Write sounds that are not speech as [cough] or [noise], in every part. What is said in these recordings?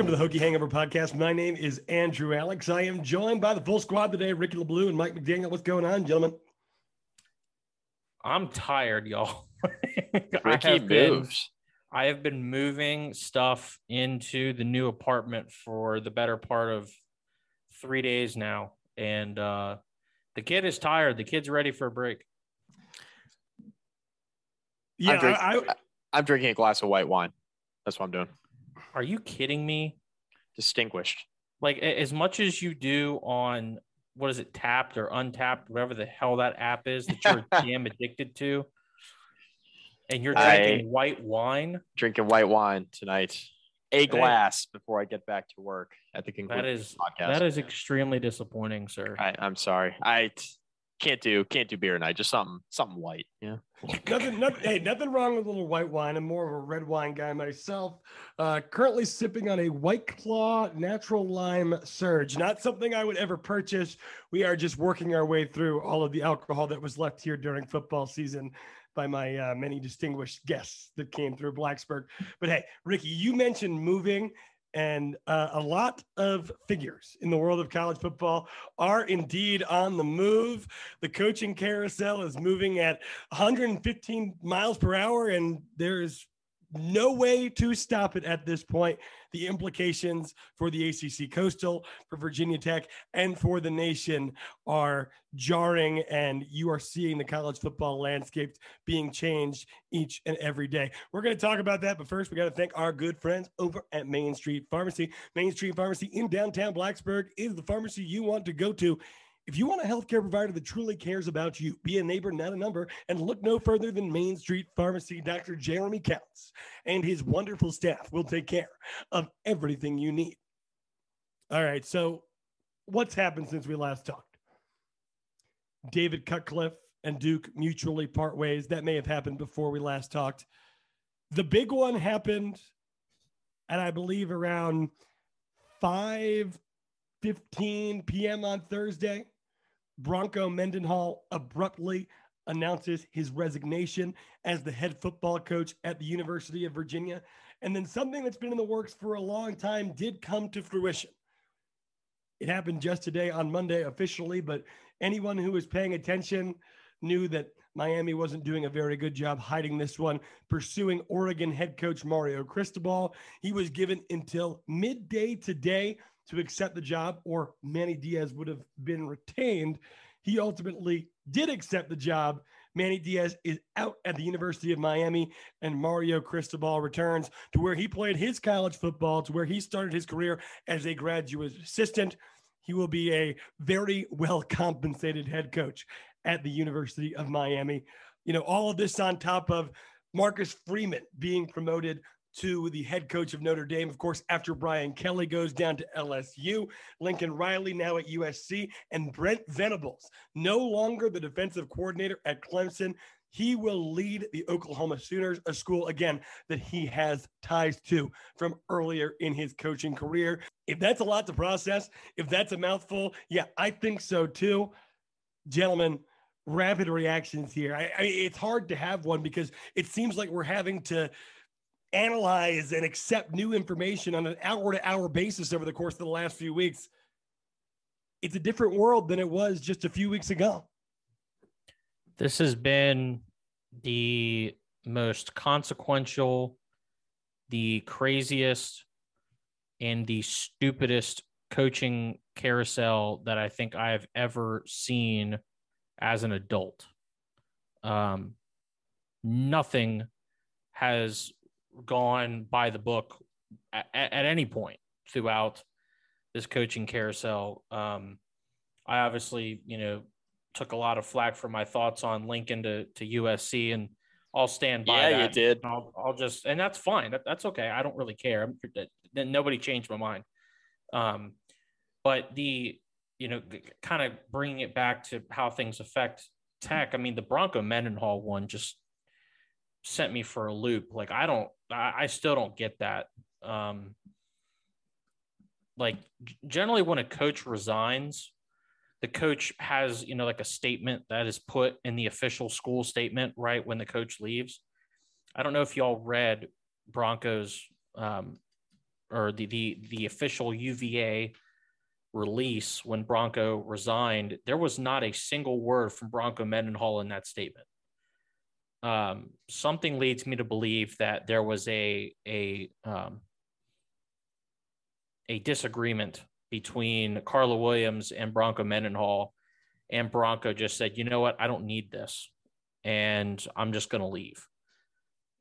Welcome to the Hokie Hangover Podcast. My name is Andrew Alex. I am joined by the full squad today Ricky LeBlue and Mike McDaniel. What's going on, gentlemen? I'm tired, y'all. [laughs] Ricky I have been. I have been moving stuff into the new apartment for the better part of three days now. And uh, the kid is tired. The kid's ready for a break. Yeah, I'm, drink- I, I, I'm drinking a glass of white wine. That's what I'm doing. Are you kidding me? Distinguished. Like as much as you do on what is it, tapped or Untappd, whatever the hell that app is that you're [laughs] damn addicted to. And you're I- drinking white wine. Drinking white wine tonight. A glass before I get back to work at the conclusion That is of the podcast. that is extremely disappointing, sir. I, I'm sorry. I can't do can't do beer tonight. Just something something white. Yeah. [laughs] nothing, nothing, hey, nothing wrong with a little white wine. I'm more of a red wine guy myself. Uh, currently sipping on a White Claw Natural Lime Surge. Not something I would ever purchase. We are just working our way through all of the alcohol that was left here during football season by my uh, many distinguished guests that came through Blacksburg. But hey, Ricky, you mentioned moving. And uh, a lot of figures in the world of college football are indeed on the move. The coaching carousel is moving at 115 miles per hour, and there is no way to stop it at this point. The implications for the ACC Coastal, for Virginia Tech, and for the nation are jarring, and you are seeing the college football landscape being changed each and every day. We're going to talk about that, but first, we got to thank our good friends over at Main Street Pharmacy. Main Street Pharmacy in downtown Blacksburg is the pharmacy you want to go to. If you want a healthcare provider that truly cares about you, be a neighbor, not a number, and look no further than Main Street Pharmacy. Dr. Jeremy Counts and his wonderful staff will take care of everything you need. All right. So, what's happened since we last talked? David Cutcliffe and Duke mutually part ways. That may have happened before we last talked. The big one happened, and I believe around 5 15 p.m. on Thursday. Bronco Mendenhall abruptly announces his resignation as the head football coach at the University of Virginia. And then something that's been in the works for a long time did come to fruition. It happened just today on Monday officially, but anyone who was paying attention knew that Miami wasn't doing a very good job hiding this one, pursuing Oregon head coach Mario Cristobal. He was given until midday today to accept the job, or Manny Diaz would have been retained. He ultimately did accept the job. Manny Diaz is out at the University of Miami, and Mario Cristobal returns to where he played his college football, to where he started his career as a graduate assistant. He will be a very well compensated head coach at the University of Miami. You know, all of this on top of Marcus Freeman being promoted to the head coach of Notre Dame, of course, after Brian Kelly goes down to LSU, Lincoln Riley now at USC, and Brent Venables, no longer the defensive coordinator at Clemson. He will lead the Oklahoma Sooners, a school, again, that he has ties to from earlier in his coaching career. If that's a lot to process, if that's a mouthful, yeah, I think so too. Gentlemen, rapid reactions here. I, I, it's hard to have one because it seems like we're having to analyze and accept new information on an hour to hour basis over the course of the last few weeks. It's a different world than it was just a few weeks ago. This has been the most consequential, the craziest, and the stupidest coaching carousel that I think I have ever seen as an adult. Um, nothing has gone by the book at, at any point throughout this coaching carousel. Um, I obviously, you know, took a lot of flack for my thoughts on Lincoln to, to USC, and I'll stand by Yeah, that. you did. I'll, I'll just, and that's fine. That, that's okay. I don't really care. I'm, nobody changed my mind. Um, but the, you know, kind of bringing it back to how things affect Tech. I mean, the Bronco Mendenhall one just sent me for a loop. Like I don't, I, still don't get that. Um, like generally when a coach resigns, the coach has, you know, like a statement that is put in the official school statement, right? When the coach leaves. I don't know if y'all read Broncos um, or the the the official UVA release when Bronco resigned, there was not a single word from Bronco Mendenhall in that statement. Um, something leads me to believe that there was a a um, a disagreement between Carla Williams and Bronco Mendenhall, and Bronco just said, "You know what? I don't need this, and I'm just going to leave."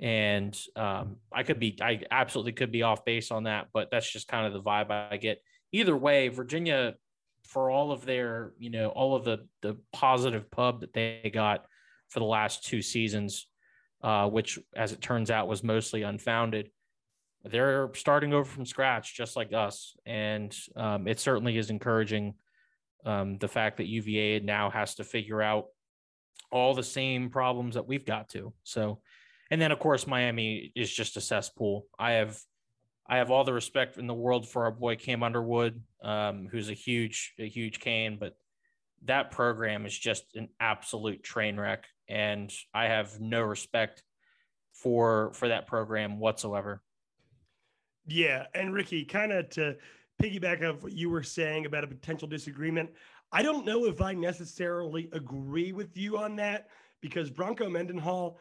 And um, I could be, I absolutely could be off base on that, but that's just kind of the vibe I get. Either way, Virginia, for all of their, you know, all of the the positive pub that they got for the last two seasons, uh, which, as it turns out, was mostly unfounded. They're starting over from scratch, just like us, and um, it certainly is encouraging. Um, the fact that UVA now has to figure out all the same problems that we've got to. So and then of course Miami is just a cesspool. I have I have all the respect in the world for our boy Cam Underwood, um, who's a huge a huge cane, but that program is just an absolute train wreck, and I have no respect for for that program whatsoever. Yeah, and Ricky, kind of to piggyback of what you were saying about a potential disagreement, I don't know if I necessarily agree with you on that because Bronco Mendenhall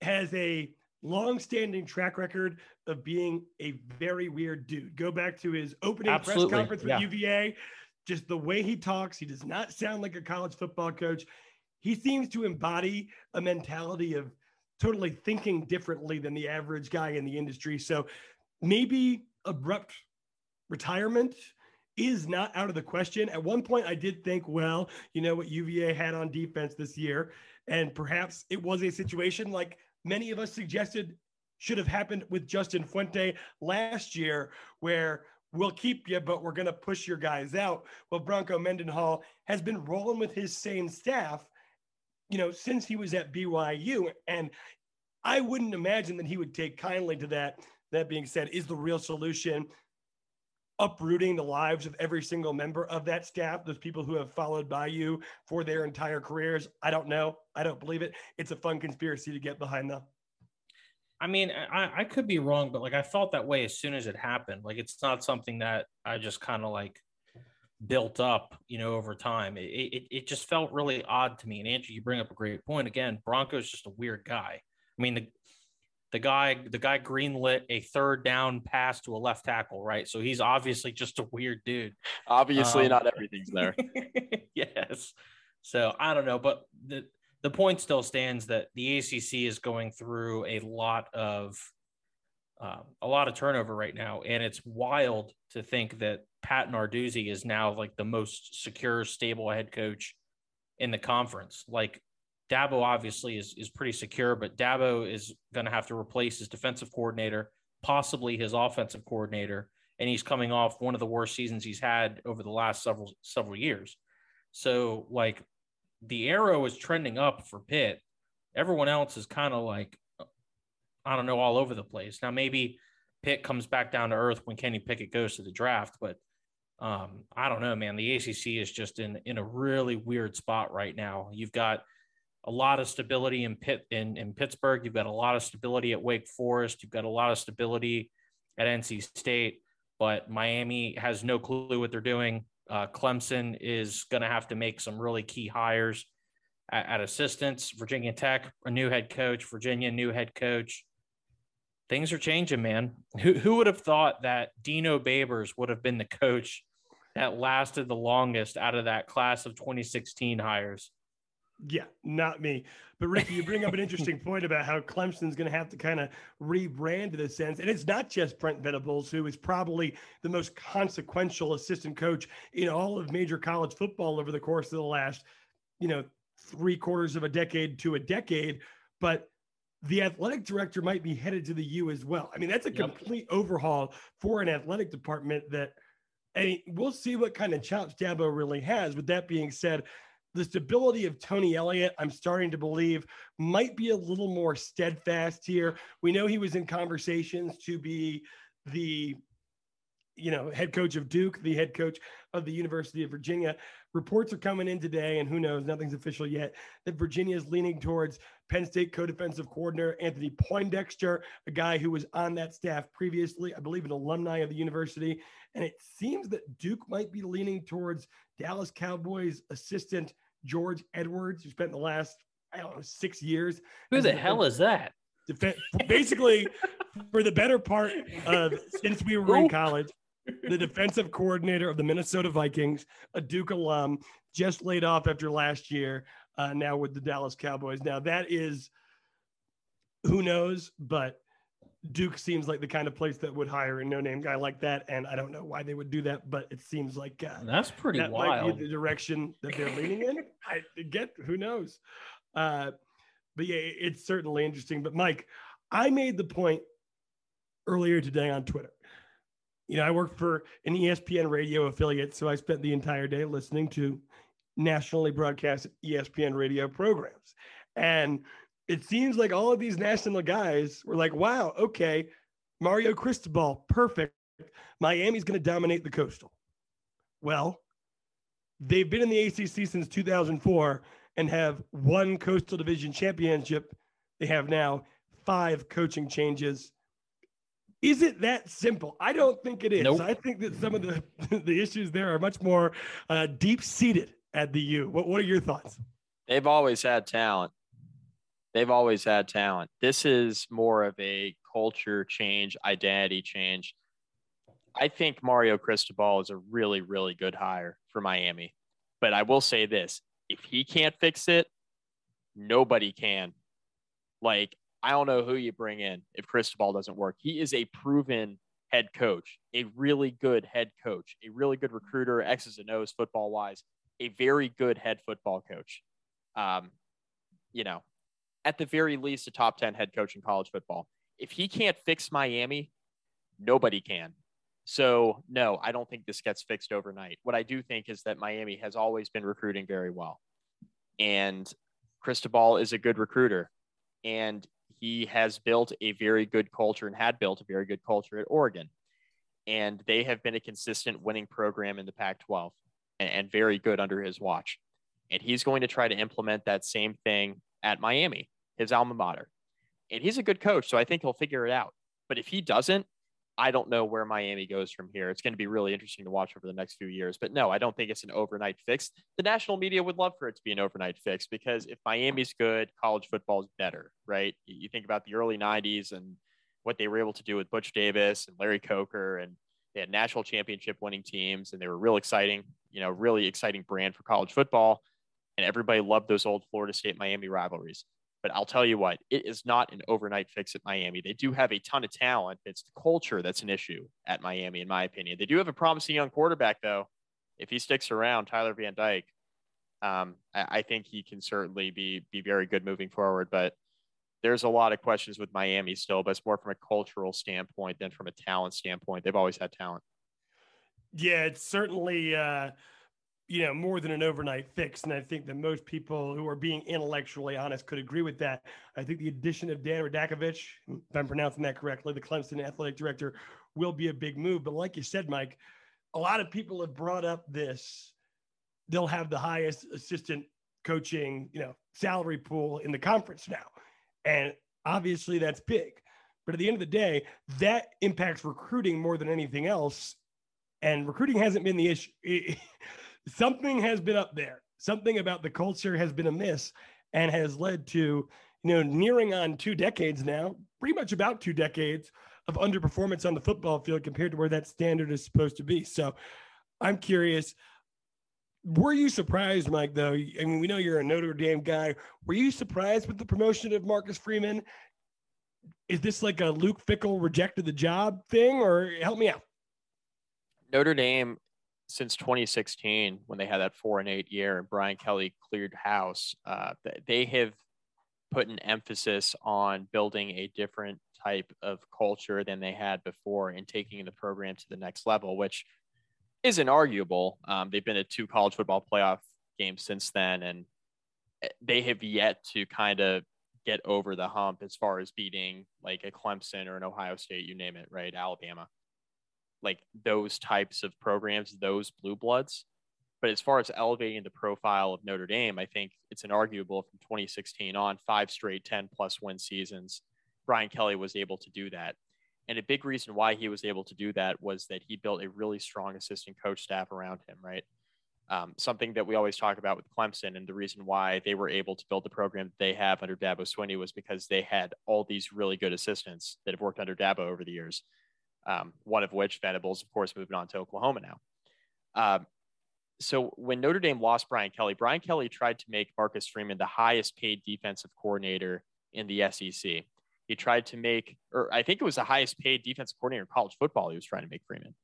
has a long-standing track record of being a very weird dude. Go back to his opening Absolutely. press conference with yeah. UVA. Just the way he talks, he does not sound like a college football coach. He seems to embody a mentality of totally thinking differently than the average guy in the industry. So maybe abrupt retirement is not out of the question. At one point, I did think, well, you know what UVA had on defense this year, and perhaps it was a situation like many of us suggested should have happened with Justin Fuente last year, where we'll keep you, but we're going to push your guys out. Well, Bronco Mendenhall has been rolling with his same staff, you know, since he was at BYU. And I wouldn't imagine that he would take kindly to that. That being said, is the real solution uprooting the lives of every single member of that staff, those people who have followed by you for their entire careers. I don't know. I don't believe it. It's a fun conspiracy to get behind, though. I mean, I, I could be wrong, but like I felt that way as soon as it happened. Like it's not something that I just kind of like built up, you know, over time. It, it it just felt really odd to me. And Andrew, you bring up a great point. Again, Bronco's just a weird guy. I mean, the the guy the guy greenlit a third down pass to a left tackle, right? So he's obviously just a weird dude. Obviously, um, not everything's there. [laughs] yes. So I don't know, but the the point still stands that the ACC is going through a lot of uh, a lot of turnover right now, and it's wild to think that Pat Narduzzi is now like the most secure, stable head coach in the conference. Like Dabo obviously is is pretty secure, but Dabo is going to have to replace his defensive coordinator, possibly his offensive coordinator, and he's coming off one of the worst seasons he's had over the last several several years. So like the arrow is trending up for Pitt. Everyone else is kind of like I don't know all over the place. Now maybe Pitt comes back down to earth when Kenny Pickett goes to the draft, but um, I don't know, man. The ACC is just in in a really weird spot right now. You've got a lot of stability in Pitt in, in Pittsburgh. You've got a lot of stability at Wake Forest. You've got a lot of stability at NC State, but Miami has no clue what they're doing. Uh, Clemson is going to have to make some really key hires at, at assistants. Virginia Tech, a new head coach. Virginia, new head coach. Things are changing, man. Who, who would have thought that Dino Babers would have been the coach that lasted the longest out of that class of 2016 hires? Yeah, not me. But Ricky, you bring up an interesting point about how Clemson's going to have to kind of rebrand in a sense. And it's not just Brent Venables, who is probably the most consequential assistant coach in all of major college football over the course of the last, you know, three quarters of a decade to a decade. But the athletic director might be headed to the U as well. I mean, that's a yep. complete overhaul for an athletic department that, and we'll see what kind of chops Dabo really has. With that being said, the stability of Tony Elliott, I'm starting to believe, might be a little more steadfast here. We know he was in conversations to be the you know, head coach of Duke, the head coach of the University of Virginia. Reports are coming in today, and who knows, nothing's official yet, that Virginia is leaning towards Penn State co defensive coordinator Anthony Poindexter, a guy who was on that staff previously, I believe, an alumni of the university. And it seems that Duke might be leaning towards Dallas Cowboys assistant George Edwards, who spent the last, I don't know, six years. Who the hell is that? basically, for the better part of since we were in college, the defensive coordinator of the Minnesota Vikings, a Duke alum, just laid off after last year, uh, now with the Dallas Cowboys. Now, that is who knows, but Duke seems like the kind of place that would hire a no name guy like that. And I don't know why they would do that, but it seems like uh, that's pretty that wild. Might be the direction that they're leaning in. [laughs] I get who knows. Uh, but yeah, it's certainly interesting. But Mike, I made the point earlier today on Twitter you know, I work for an ESPN radio affiliate, so I spent the entire day listening to nationally broadcast ESPN radio programs. And it seems like all of these national guys were like, wow, okay, Mario Cristobal, perfect. Miami's going to dominate the coastal. Well, they've been in the ACC since 2004 and have one coastal division championship. They have now five coaching changes is it that simple? I don't think it is. Nope. I think that some of the [laughs] the issues there are much more uh, deep seated at the U. What What are your thoughts? They've always had talent. They've always had talent. This is more of a culture change, identity change. I think Mario Cristobal is a really, really good hire for Miami. But I will say this if he can't fix it, nobody can. Like, I don't know who you bring in if Cristobal doesn't work. He is a proven head coach, a really good head coach, a really good recruiter, X's and O's football wise, a very good head football coach. Um, you know, at the very least, a top 10 head coach in college football. If he can't fix Miami, nobody can. So, no, I don't think this gets fixed overnight. What I do think is that Miami has always been recruiting very well. And Cristobal is a good recruiter. And he has built a very good culture and had built a very good culture at Oregon. And they have been a consistent winning program in the Pac 12 and, and, very good under his watch. And he's going to try to implement that same thing at Miami, his alma mater. And he's a good coach. So I think he'll figure it out. But if he doesn't, I don't know where Miami goes from here. It's going to be really interesting to watch over the next few years. But no, I don't think it's an overnight fix. The national media would love for it to be an overnight fix because if Miami's good, college football is better, right? You think about the early 90s and what they were able to do with Butch Davis and Larry Coker, and they had national championship winning teams, and they were real exciting, you know, really exciting brand for college football. And everybody loved those old Florida State Miami rivalries. But I'll tell you what, it is not an overnight fix at Miami. They do have a ton of talent. It's the culture that's an issue at Miami, in my opinion. They do have a promising young quarterback, though. If he sticks around, Tyler Van Dyke, um, I, I think he can certainly be be very good moving forward. But there's a lot of questions with Miami still, but it's more from a cultural standpoint than from a talent standpoint. They've always had talent. Yeah, it's certainly uh, you know, more than an overnight fix. And I think that most people who are being intellectually honest could agree with that. I think the addition of Dan Radakovich, if I'm pronouncing that correctly, the Clemson athletic director, will be a big move. But like you said, Mike, a lot of people have brought up this. They'll have the highest assistant coaching, you know, salary pool in the conference now. And obviously that's big. But at the end of the day, that impacts recruiting more than anything else. And recruiting hasn't been the issue. [laughs] something has been up there. Something about the culture has been amiss and has led to, you know, nearing on two decades now, pretty much about two decades of underperformance on the football field compared to where that standard is supposed to be. So I'm curious. Were you surprised, Mike, though? I mean, we know you're a Notre Dame guy. Were you surprised with the promotion of Marcus Freeman? Is this like a Luke Fickell rejected the job thing, or help me out? Notre Dame since 2016 when they had that four and eight year and Brian Kelly cleared house, uh, they have put an emphasis on building a different type of culture than they had before and taking the program to the next level, which isn't arguable. Um, they've been at two college football playoff games since then, and eh, they have yet to kind of get over the hump as far as beating like a Clemson or an Ohio State, you name it, right? Alabama. Like those types of programs, those blue bloods. But as far as elevating the profile of Notre Dame, I think it's inarguable from 2016 on, five straight 10 plus win seasons. Brian Kelly was able to do that. And a big reason why he was able to do that was that he built a really strong assistant coach staff around him, right? Um, something that we always talk about with Clemson, and the reason why they were able to build the program they have under Dabo Swinney was because they had all these really good assistants that have worked under Dabo over the years. Um, one of which Venables, of course, moving on to Oklahoma now. Um, so when Notre Dame lost Brian Kelly, Brian Kelly tried to make Marcus Freeman the highest paid defensive coordinator in the SEC. He tried to make, or I think it was the highest paid defensive coordinator in college football. He was trying to make Freeman.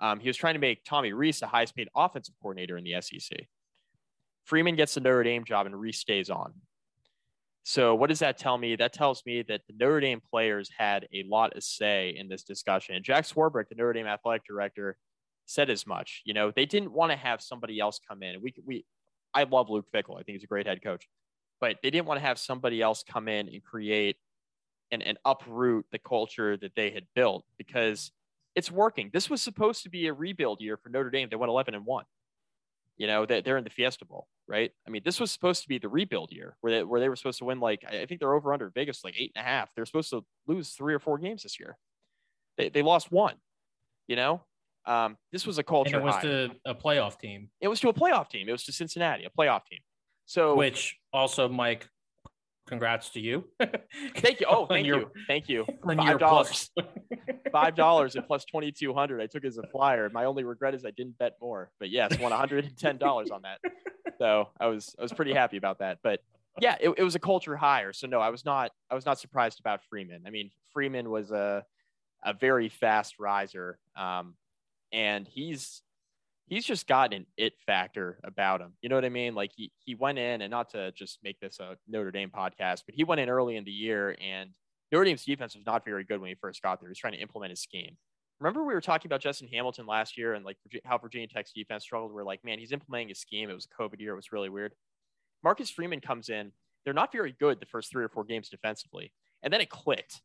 Um, he was trying to make Tommy Rees the highest paid offensive coordinator in the SEC. Freeman gets the Notre Dame job and Rees stays on. So what does that tell me? That tells me that the Notre Dame players had a lot of say in this discussion. And Jack Swarbrick, the Notre Dame athletic director, said as much. You know, they didn't want to have somebody else come in. We we I love Luke Fickell. I think he's a great head coach. But they didn't want to have somebody else come in and create and, and uproot the culture that they had built because it's working. This was supposed to be a rebuild year for Notre Dame. They went 11 and 1. You know, that they're in the Fiesta Bowl, right? I mean, this was supposed to be the rebuild year where they, where they were supposed to win, like, I think they're over under Vegas, like eight and a half. They're supposed to lose three or four games this year. They, they lost one, you know? Um, this was a culture. And it was high. to a playoff team. It was to a playoff team. It was to Cincinnati, a playoff team. So, which also, Mike, congrats to you. [laughs] thank you. Oh, thank your, you. Thank you. [laughs] Five dollars. [laughs] Five dollars and plus twenty two hundred. I took as a flyer. My only regret is I didn't bet more. But yes, won one hundred and ten dollars on that. So I was I was pretty happy about that. But yeah, it, it was a culture hire. So no, I was not I was not surprised about Freeman. I mean, Freeman was a a very fast riser, um, and he's he's just got an it factor about him. You know what I mean? Like he he went in and not to just make this a Notre Dame podcast, but he went in early in the year and Notre Dame's defense was not very good when he first got there. He was trying to implement his scheme. Remember we were talking about Justin Hamilton last year and like how Virginia Tech's defense struggled. We're like, man, he's implementing his scheme. It was a COVID year. It was really weird. Marcus Freeman comes in. They're not very good the first three or four games defensively, and then it clicked.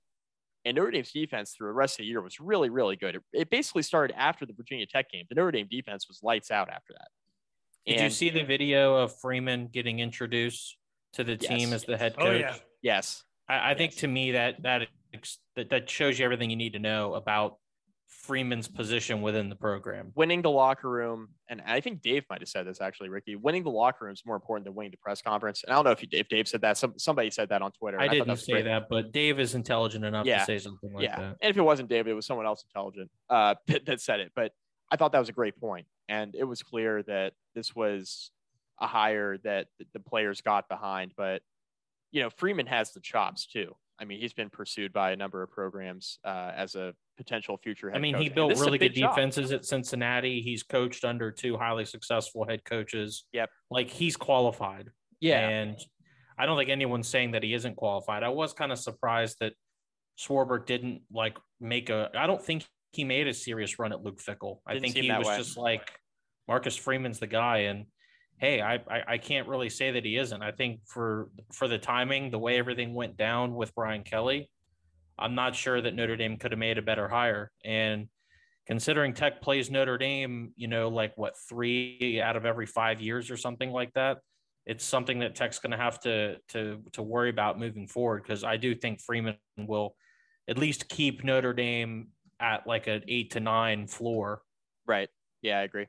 And Notre Dame's defense through the rest of the year was really, really good. It, it basically started after the Virginia Tech game. The Notre Dame defense was lights out after that. Did and, you see the video of Freeman getting introduced to the team as the head coach? Oh, yeah. Yes. I, I yes. think to me that, that that that shows you everything you need to know about Freeman's position within the program. Winning the locker room, and I think Dave might have said this actually, Ricky. Winning the locker room is more important than winning the press conference. And I don't know if, you, if Dave said that. Some somebody said that on Twitter. I, I didn't that say great. that, but Dave is intelligent enough yeah. to say something like yeah. that. And if it wasn't Dave, it was someone else intelligent uh, [laughs] that, that said it. But I thought that was a great point, and it was clear that this was a hire that the players got behind. But you know, Freeman has the chops too. I mean, he's been pursued by a number of programs uh, as a potential future head I mean, coach. he built really good defenses at Cincinnati. He's coached under two highly successful head coaches. Yep. Like he's qualified. Yeah. And I don't think anyone's saying that he isn't qualified. I was kind of surprised that Swarbrick didn't like make a I don't think he made a serious run at Luke Fickell. I think he was way. just like Marcus Freeman's the guy and hey, I, I, I can't really say that he isn't. I think for for the timing, the way everything went down with Brian Kelly, I'm not sure that Notre Dame could have made a better hire. And considering Tech plays Notre Dame, you know, like what three out of every five years or something like that, it's something that Tech's going to have to to to worry about moving forward. Because I do think Freeman will at least keep Notre Dame at like an eight to nine floor. Right. Yeah, I agree.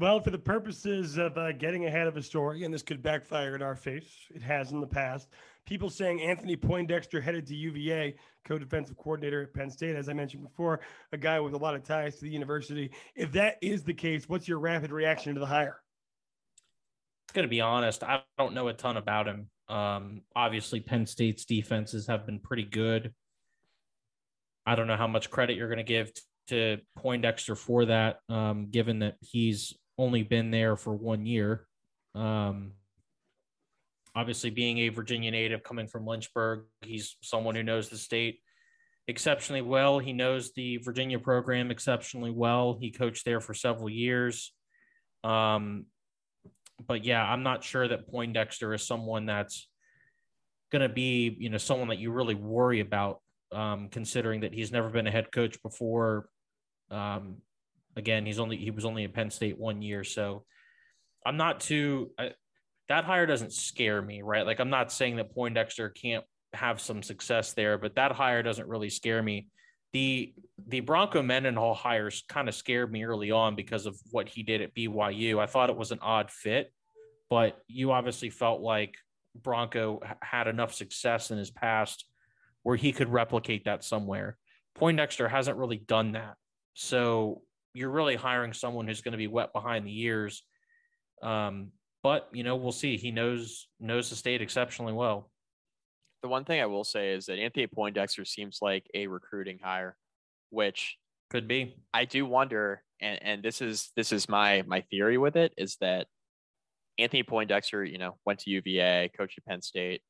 Well, for the purposes of uh, getting ahead of a story, and this could backfire in our face, it has in the past. People saying Anthony Poindexter headed to UVA, co-defensive coordinator at Penn State, as I mentioned before, a guy with a lot of ties to the university. If that is the case, what's your rapid reaction to the hire? Going to be honest, I don't know a ton about him. Um, obviously, Penn State's defenses have been pretty good. I don't know how much credit you're going to give to Poindexter for that, um, given that he's only been there for one year. Um, obviously, being a Virginia native coming from Lynchburg, he's someone who knows the state exceptionally well. He knows the Virginia program exceptionally well. He coached there for several years. Um, but yeah, I'm not sure that Poindexter is someone that's going to be, you know, someone that you really worry about um, considering that he's never been a head coach before. Um, again, he's only he was only in Penn State one year, so I'm not too. I, that hire doesn't scare me, right? Like I'm not saying that Poindexter can't have some success there, but that hire doesn't really scare me. The the Bronco Mendenhall hires kind of scared me early on because of what he did at BYU. I thought it was an odd fit, but you obviously felt like Bronco had enough success in his past where he could replicate that somewhere. Poindexter hasn't really done that. So you're really hiring someone who's going to be wet behind the ears. Um, but you know, we'll see. He knows knows the state exceptionally well. The one thing I will say is that Anthony Poindexter seems like a recruiting hire, which could be. I do wonder, and, and this is this is my my theory with it is that Anthony Poindexter, you know, went to UVA, coached at Penn State.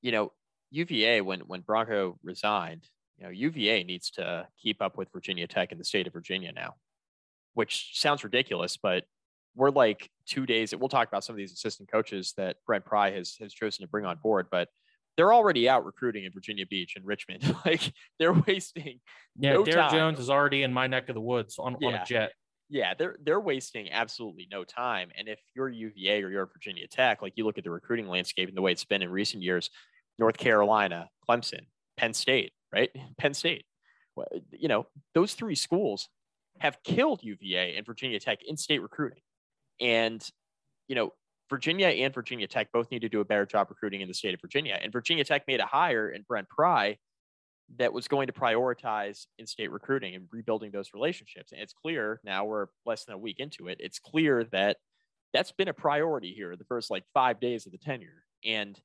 You know, UVA when when Bronco resigned, you know, UVA needs to keep up with Virginia Tech in the state of Virginia now, which sounds ridiculous, but we're like two days. We'll talk about some of these assistant coaches that Brent Pry has has chosen to bring on board, but they're already out recruiting in Virginia Beach and Richmond. [laughs] like they're wasting. Yeah, no Derek time. Jones is already in my neck of the woods on, yeah. on a jet. Yeah, they're they're wasting absolutely no time. And if you're UVA or you're Virginia Tech, like you look at the recruiting landscape and the way it's been in recent years, North Carolina, Clemson, Penn State, right? [laughs] Penn State. You know, those three schools have killed UVA and Virginia Tech in state recruiting. And, you know, Virginia and Virginia Tech both need to do a better job recruiting in the state of Virginia. And Virginia Tech made a hire in Brent Pry that was going to prioritize in state recruiting and rebuilding those relationships. And it's clear now we're less than a week into it. It's clear that that's been a priority here the first like five days of the tenure. And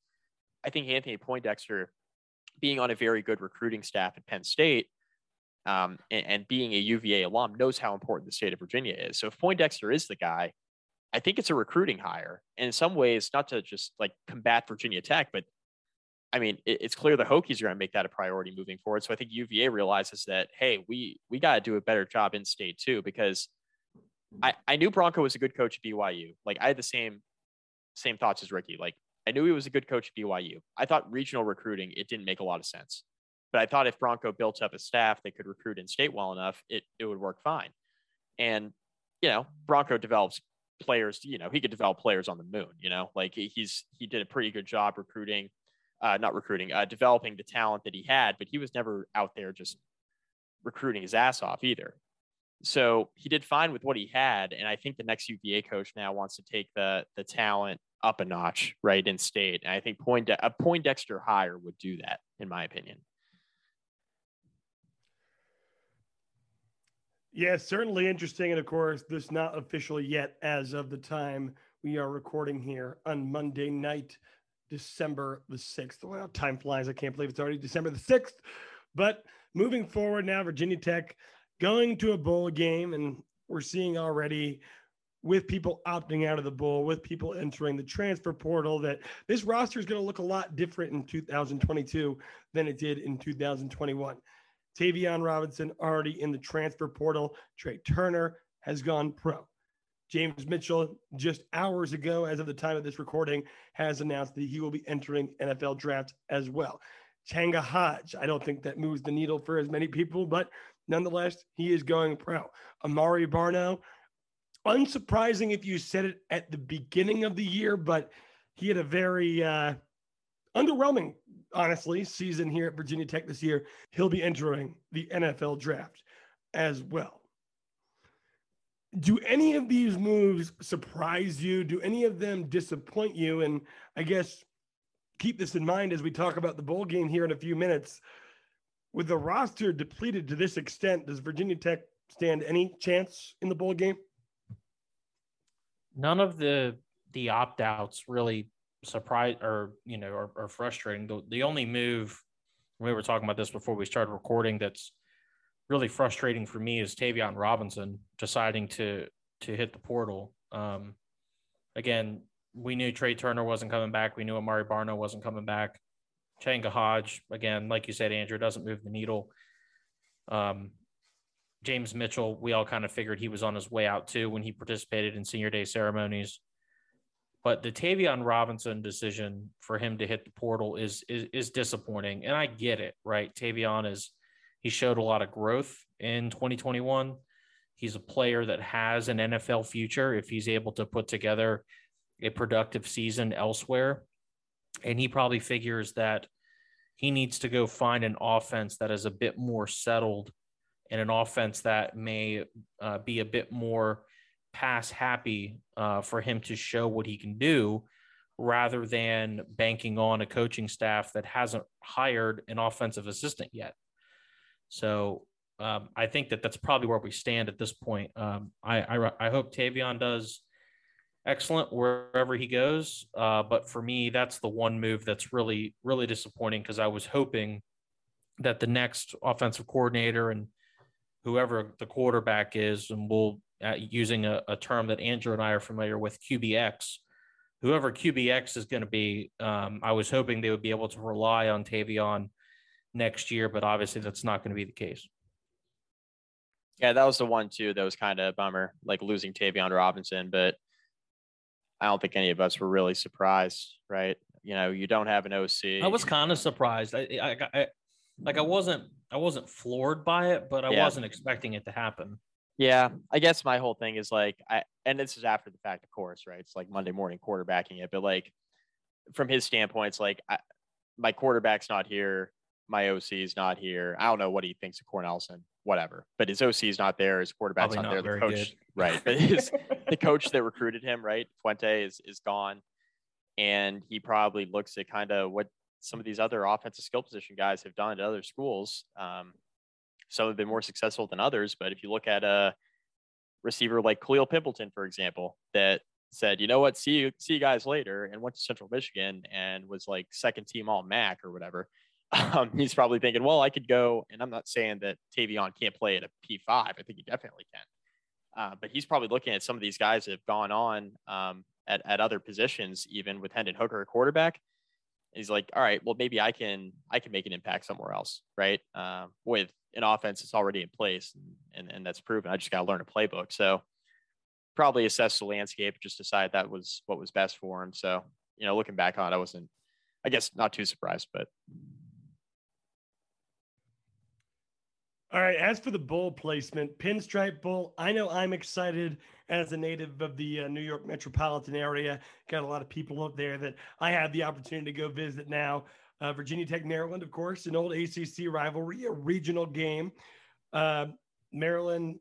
I think Anthony Poindexter, being on a very good recruiting staff at Penn State um, and, and, being a UVA alum, knows how important the state of Virginia is. So if Poindexter is the guy, I think it's a recruiting hire. And in some ways, not to just like combat Virginia Tech, but I mean, it, it's clear the Hokies are going to make that a priority moving forward. So I think UVA realizes that, hey, we we got to do a better job in state too, because I, I knew Bronco was a good coach at BYU. Like I had the same same thoughts as Ricky. Like I knew he was a good coach at BYU. I thought regional recruiting, it didn't make a lot of sense. But I thought if Bronco built up a staff that could recruit in state well enough, it, it would work fine. And, you know, Bronco develops players, you know, he could develop players on the moon, you know, like he's, he did a pretty good job recruiting, uh, not recruiting, uh, developing the talent that he had, but he was never out there just recruiting his ass off either. So he did fine with what he had. And I think the next UVA coach now wants to take the, the talent up a notch, right, in state. And I think Point a Poindexter hire would do that, in my opinion. Yeah, certainly interesting. And of course, this not official yet as of the time we are recording here on Monday night, December the 6th. Well, time flies. I can't believe it's already December the 6th. But moving forward now, Virginia Tech going to a bowl game, and we're seeing already with people opting out of the bowl, with people entering the transfer portal, that this roster is going to look a lot different in 2022 than it did in 2021. Tayvion Robinson already in the transfer portal. Tre Turner has gone pro. James Mitchell, just hours ago, as of the time of this recording, has announced that he will be entering NFL draft as well. Changa Hodge, I don't think that moves the needle for as many people, but nonetheless, he is going pro. Amari Barno, unsurprising if you said it at the beginning of the year, but he had a very uh, underwhelming, honestly, season here at Virginia Tech this year. He'll be entering the NFL draft as well. Do any of these moves surprise you? Do any of them disappoint you? And I guess keep this in mind as we talk about the bowl game here in a few minutes. With the roster depleted to this extent, does Virginia Tech stand any chance in the bowl game? None of the the opt outs really surprise or you know are, are frustrating. The, the only move we were talking about this before we started recording that's really frustrating for me is Tayvion Robinson deciding to to hit the portal. Um, again, we knew Tre Turner wasn't coming back. We knew Amari Barno wasn't coming back. Changa Hodge, again, like you said, Andrew doesn't move the needle. Um, James Mitchell, we all kind of figured he was on his way out too when he participated in senior day ceremonies. But the Tayvion Robinson decision for him to hit the portal is, is is disappointing, and I get it. Right, Tayvion is he showed a lot of growth in 2021. He's a player that has an NFL future if he's able to put together a productive season elsewhere. And he probably figures that he needs to go find an offense that is a bit more settled and an offense that may uh, be a bit more pass happy uh, for him to show what he can do rather than banking on a coaching staff that hasn't hired an offensive assistant yet. So um, I think that that's probably where we stand at this point. Um, I, I, I hope Tayvion does excellent wherever he goes. Uh, but for me, that's the one move that's really, really disappointing because I was hoping that the next offensive coordinator and whoever the quarterback is, and we'll uh, using a, a, term that Andrew and I are familiar with, QBX. Whoever QBX is going to be, um, I was hoping they would be able to rely on Tayvion next year, but obviously that's not going to be the case. Yeah, that was the one too. That was kind of a bummer, like losing Tayvion Robinson. But I don't think any of us were really surprised, right? You know, you don't have an OC. I was kind of surprised. I, I, I, like I wasn't, I wasn't floored by it, but I yeah. wasn't expecting it to happen. Yeah, I guess my whole thing is like, I, and this is after the fact, of course, right? It's like Monday morning quarterbacking it, but like, from his standpoint, it's like I, my quarterback's not here, my OC is not here. I don't know what he thinks of Cornelsen whatever. But his OC is not there. His quarterback's not, not, there. The coach, good. [laughs] right? But his the coach that recruited him, right, Fuente, is is gone, and he probably looks at kind of what some of these other offensive skill position guys have done at other schools. Um, some have been more successful than others, but if you look at a receiver like Khalil Pimpleton, for example, that said, you know what, see you, see you guys later, and went to Central Michigan and was like second team All MAC or whatever [laughs] um, he's probably thinking, well, I could go, and I'm not saying that Tayvion can't play at a P5. I think he definitely can. Uh, but he's probably looking at some of these guys that have gone on um, at, at other positions, even with Hendon Hooker, a quarterback. He's like, all right, well, maybe I can I can make an impact somewhere else, right? Uh, with an offense that's already in place, and, and, and that's proven. I just got to learn a playbook. So probably assess the landscape, just decide that was what was best for him. So you know, looking back on it, I wasn't, I guess, not too surprised, but All right. As for the bowl placement, Pinstripe Bowl, I know I'm excited as a native of the uh, New York metropolitan area. Got a lot of people up there that I have the opportunity to go visit now. Uh, Virginia Tech, Maryland, of course, an old ACC rivalry, a regional game. Uh, Maryland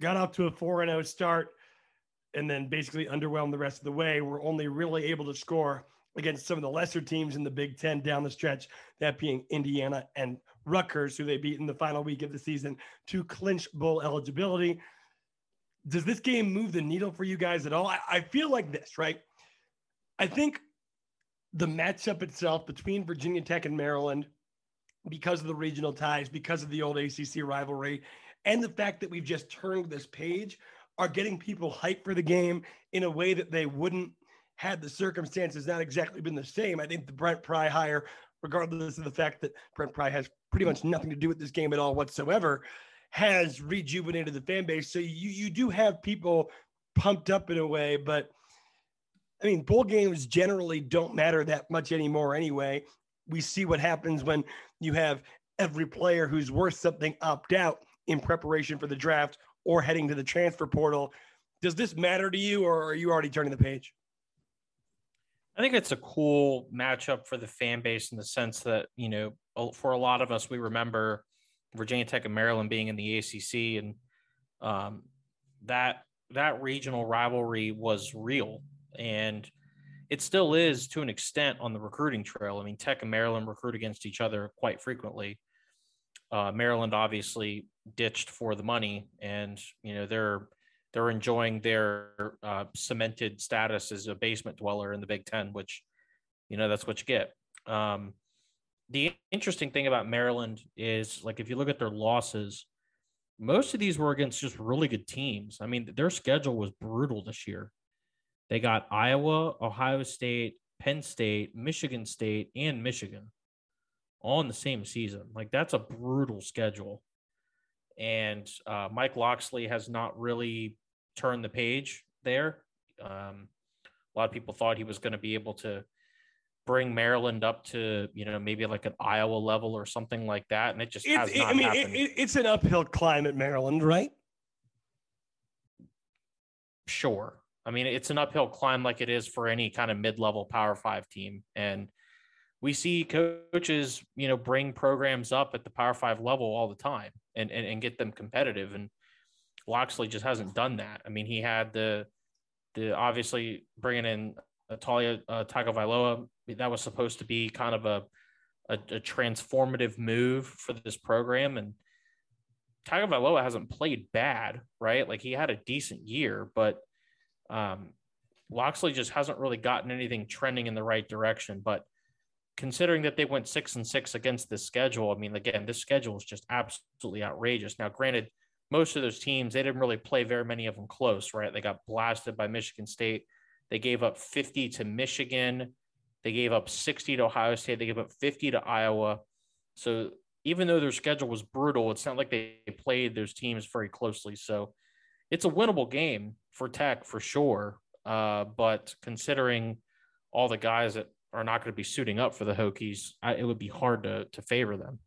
got off to a 4 0 start and then basically underwhelmed the rest of the way. We're only really able to score against some of the lesser teams in the Big Ten down the stretch, that being Indiana and Rutgers, who they beat in the final week of the season to clinch bowl eligibility. Does this game move the needle for you guys at all? I, I feel like this, right? I think the matchup itself between Virginia Tech and Maryland, because of the regional ties, because of the old ACC rivalry, and the fact that we've just turned this page, are getting people hyped for the game in a way that they wouldn't had the circumstances not exactly been the same. I think the Brent Pry hire, regardless of the fact that Brent Pry has pretty much nothing to do with this game at all whatsoever, has rejuvenated the fan base. So you you do have people pumped up in a way, but I mean, bowl games generally don't matter that much anymore anyway. We see what happens when you have every player who's worth something opt out in preparation for the draft or heading to the transfer portal. Does this matter to you, or are you already turning the page? I think it's a cool matchup for the fan base in the sense that, you know, for a lot of us, we remember Virginia Tech and Maryland being in the ACC and um, that that regional rivalry was real and it still is to an extent on the recruiting trail. I mean, Tech and Maryland recruit against each other quite frequently. Uh, Maryland obviously ditched for the money, and you know they're they're enjoying their uh, cemented status as a basement dweller in the Big Ten, which, you know, that's what you get. Um, the interesting thing about Maryland is, like, if you look at their losses, most of these were against just really good teams. I mean, their schedule was brutal this year. They got Iowa, Ohio State, Penn State, Michigan State, and Michigan all in the same season. Like, that's a brutal schedule. And uh, Mike Locksley has not really turned the page there. Um, A lot of people thought he was going to be able to bring Maryland up to you know maybe like an Iowa level or something like that, and it just has It's, not I mean, it, it- it's an uphill climb at Maryland, right? sure. I mean, it's an uphill climb like it is for any kind of mid-level Power Five team, and we see coaches, you know, bring programs up at the Power Five level all the time and and, and get them competitive. And Locksley just hasn't done that. I mean, he had the the obviously bringing in Taulia uh, Tagovailoa. That was supposed to be kind of a, a a transformative move for this program, and Tagovailoa hasn't played bad, right? Like he had a decent year, but um, Locksley just hasn't really gotten anything trending in the right direction. But considering that they went six and six against this schedule, I mean, again, this schedule is just absolutely outrageous. Now, granted, most of those teams they didn't really play very many of them close, right? They got blasted by Michigan State. They gave up 50 to Michigan. They gave up 60 to Ohio State. They gave up 50 to Iowa. So even though their schedule was brutal, it's not like they played those teams very closely. So it's a winnable game for Tech for sure. Uh, but considering all the guys that are not going to be suiting up for the Hokies, I, it would be hard to to favor them.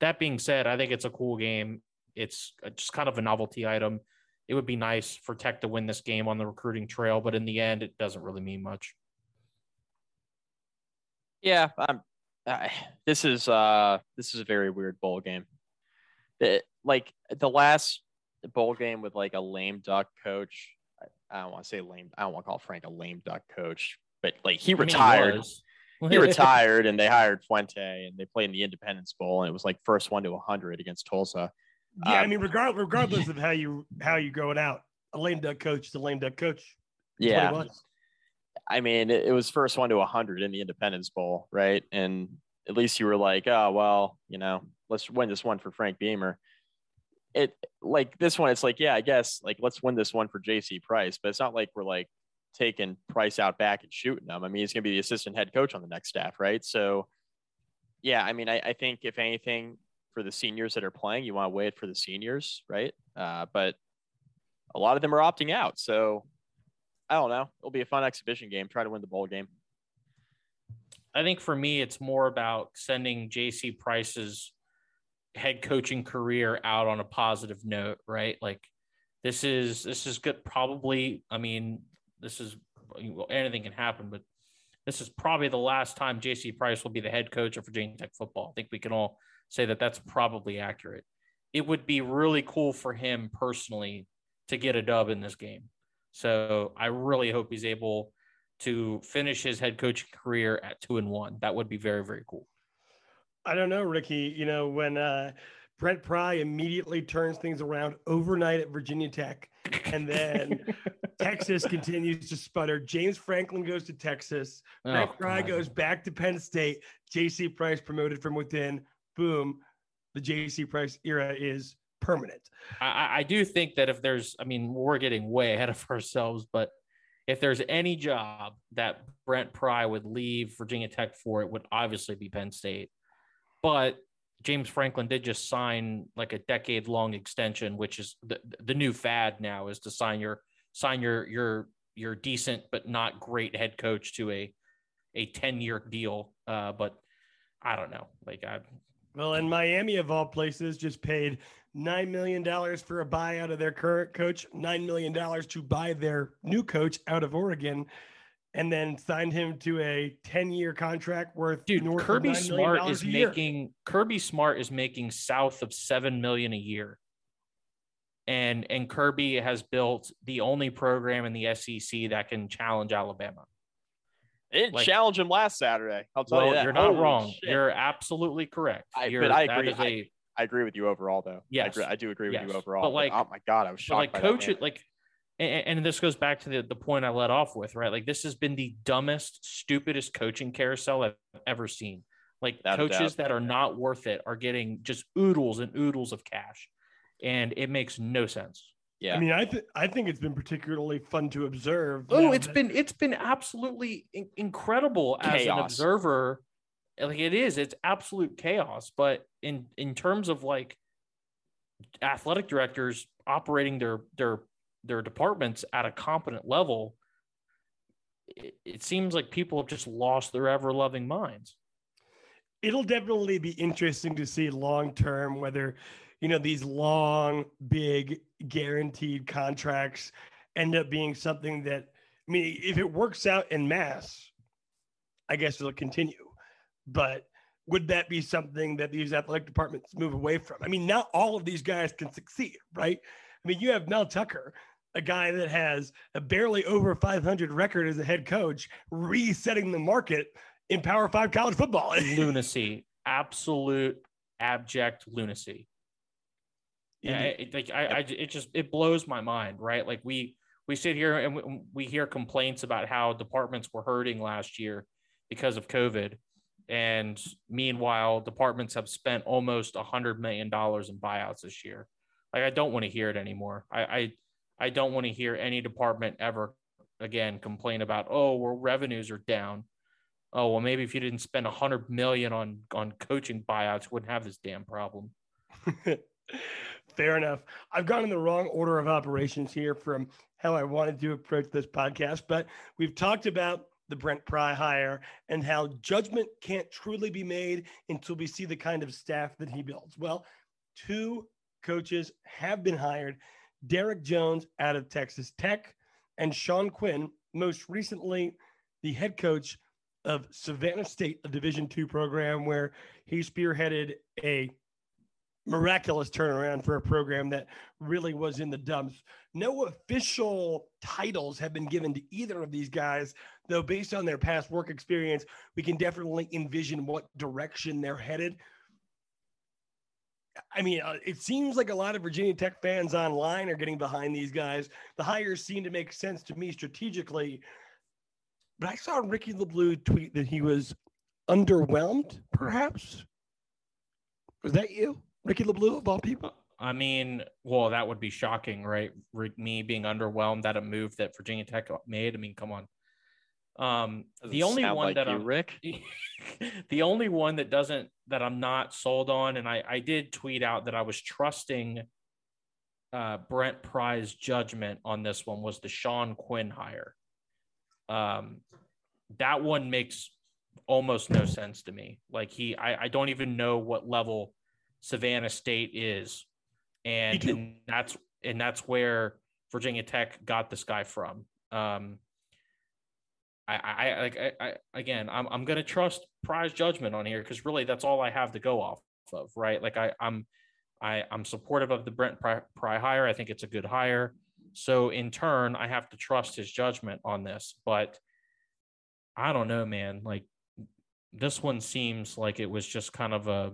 That being said, I think it's a cool game. It's just kind of a novelty item. It would be nice for Tech to win this game on the recruiting trail, but in the end, it doesn't really mean much. Yeah, I'm. I, this is uh this is a very weird bowl game. It, like the last bowl game with like a lame duck coach. I, I don't want to say lame. I don't want to call Frank a lame duck coach, but like he I mean, retired. he [laughs] retired, and they hired Fuente, and they played in the Independence Bowl, and it was like first one to hundred against Tulsa. Yeah, I Um, mean, regardless, regardless [laughs] of how you how you go it out, a lame duck coach is a lame duck coach. Yeah. I mean, it, it was first one to 100 in the Independence Bowl, right? And at least you were like, oh, well, you know, let's win this one for Frank Beamer. It like this one, it's like, yeah, I guess like let's win this one for JC Price, but it's not like we're like taking Price out back and shooting him. I mean, he's going to be the assistant head coach on the next staff, right? So, yeah, I mean, I, I think if anything, for the seniors that are playing, you want to wait for the seniors, right? Uh, but a lot of them are opting out. So I don't know. It'll be a fun exhibition game. Try to win the bowl game. I think for me, it's more about sending JC Price's head coaching career out on a positive note, right? Like this is this is good. Probably, I mean, this is well, anything can happen, but this is probably the last time JC Price will be the head coach of Virginia Tech football. I think we can all say that that's probably accurate. It would be really cool for him personally to get a dub in this game. So I really hope he's able to finish his head coaching career at two and one. That would be very, very cool. I don't know, Ricky. You know, when uh, Brent Pry immediately turns things around overnight at Virginia Tech, and then [laughs] Texas continues to sputter. James Franklin goes to Texas. Brent Oh, Pry goes back to Penn State. J.C. Price promoted from within. Boom. The J.C. Price era is permanent. I, I- do think that if there's, I mean, we're getting way ahead of [laughs] ourselves, but if there's any job that Brent Pry would leave Virginia Tech for, it would obviously be Penn State. But James Franklin did just sign like a decade long extension, which is the, the new fad now is to sign your sign your your your decent but not great head coach to a a 10 year deal. Uh, but I don't know. Like I Well, and Miami, of all places, just paid $9 million for a buyout of their current coach, $9 million to buy their new coach out of Oregon, and then signed him to a 10 year contract worth dude north of kirby $9 million smart is making kirby smart is making south of 7 million a year. And and kirby has built the only program in the sec that can challenge alabama They didn't Like- challenge him last Saturday. I'll tell well you that. you're not Holy wrong shit. you're absolutely correct I- but You're- I agree. is agree with you overall, though. I, Yes. agree, I do agree with Yes. you overall. But, like- oh my god, I was shocked. like by coach that it like and, and this goes back to the, the point i let off with right like this has been the dumbest stupidest coaching carousel i've ever seen like Without coaches that are not worth it are getting just oodles and oodles of cash and it makes no sense Yeah. I mean, I, th- I think it's been particularly fun to observe. Oh, now it's that- been it's been absolutely in- incredible as an observer. Like it is, it's absolute chaos. But in in terms of like athletic directors operating their their their departments at a competent level, it, it seems like people have just lost their ever loving minds. It'll definitely be interesting to see long term whether, you know, these long, big, guaranteed contracts end up being something that, I mean, if it works out in mass, I guess it'll continue. But would that be something that these athletic departments move away from? I mean, not all of these guys can succeed, right? I mean, you have Mel Tucker, a guy that has a barely over 500 record as a head coach, resetting the market in Power Five college football. [laughs] lunacy, absolute abject lunacy. Yeah, it, like I, I, it just it blows my mind, right? Like we we sit here and we, we hear complaints about how departments were hurting last year because of COVID, and meanwhile, departments have spent almost a hundred million dollars in buyouts this year. Like I don't want to hear it anymore. I, I I don't want to hear any department ever again complain about, oh, well, revenues are down. Oh, well, maybe if you didn't spend a hundred million on on coaching buyouts, you wouldn't have this damn problem. [laughs] Fair enough. I've gone in the wrong order of operations here from how I wanted to approach this podcast, but we've talked about the Brent Pry hire and how judgment can't truly be made until we see the kind of staff that he builds. Well, two coaches have been hired Derek Jones out of Texas Tech, and Sean Quinn, most recently the head coach of Savannah State, a Division two program where he spearheaded a miraculous turnaround for a program that really was in the dumps. No official titles have been given to either of these guys, though, based on their past work experience, we can definitely envision what direction they're headed. I mean, uh, it seems like a lot of Virginia Tech fans online are getting behind these guys. The hires seem to make sense to me strategically. But I saw Ricky LeBlue tweet that he was underwhelmed, perhaps. Was that you, Ricky LeBlue, of all people? I mean, well, that would be shocking, right? Me being underwhelmed at a move that Virginia Tech made. I mean, come on. Um, the only one like that you, I'm Rick. [laughs] the only one that doesn't that I'm not sold on, and I I did tweet out that I was trusting uh, Brent Pry's judgment on this one was the Sean Quinn hire. Um, that one makes almost no sense to me. Like he, I, I don't even know what level Savannah State is, and, and that's and that's where Virginia Tech got this guy from. Um, I, I like I, I again I'm I'm gonna trust Pry's judgment on here because really that's all I have to go off of, right? Like I I'm I I'm supportive of the Brent Pry, Pry hire. I think it's a good hire. So in turn, I have to trust his judgment on this. But I don't know, man. Like this one seems like it was just kind of a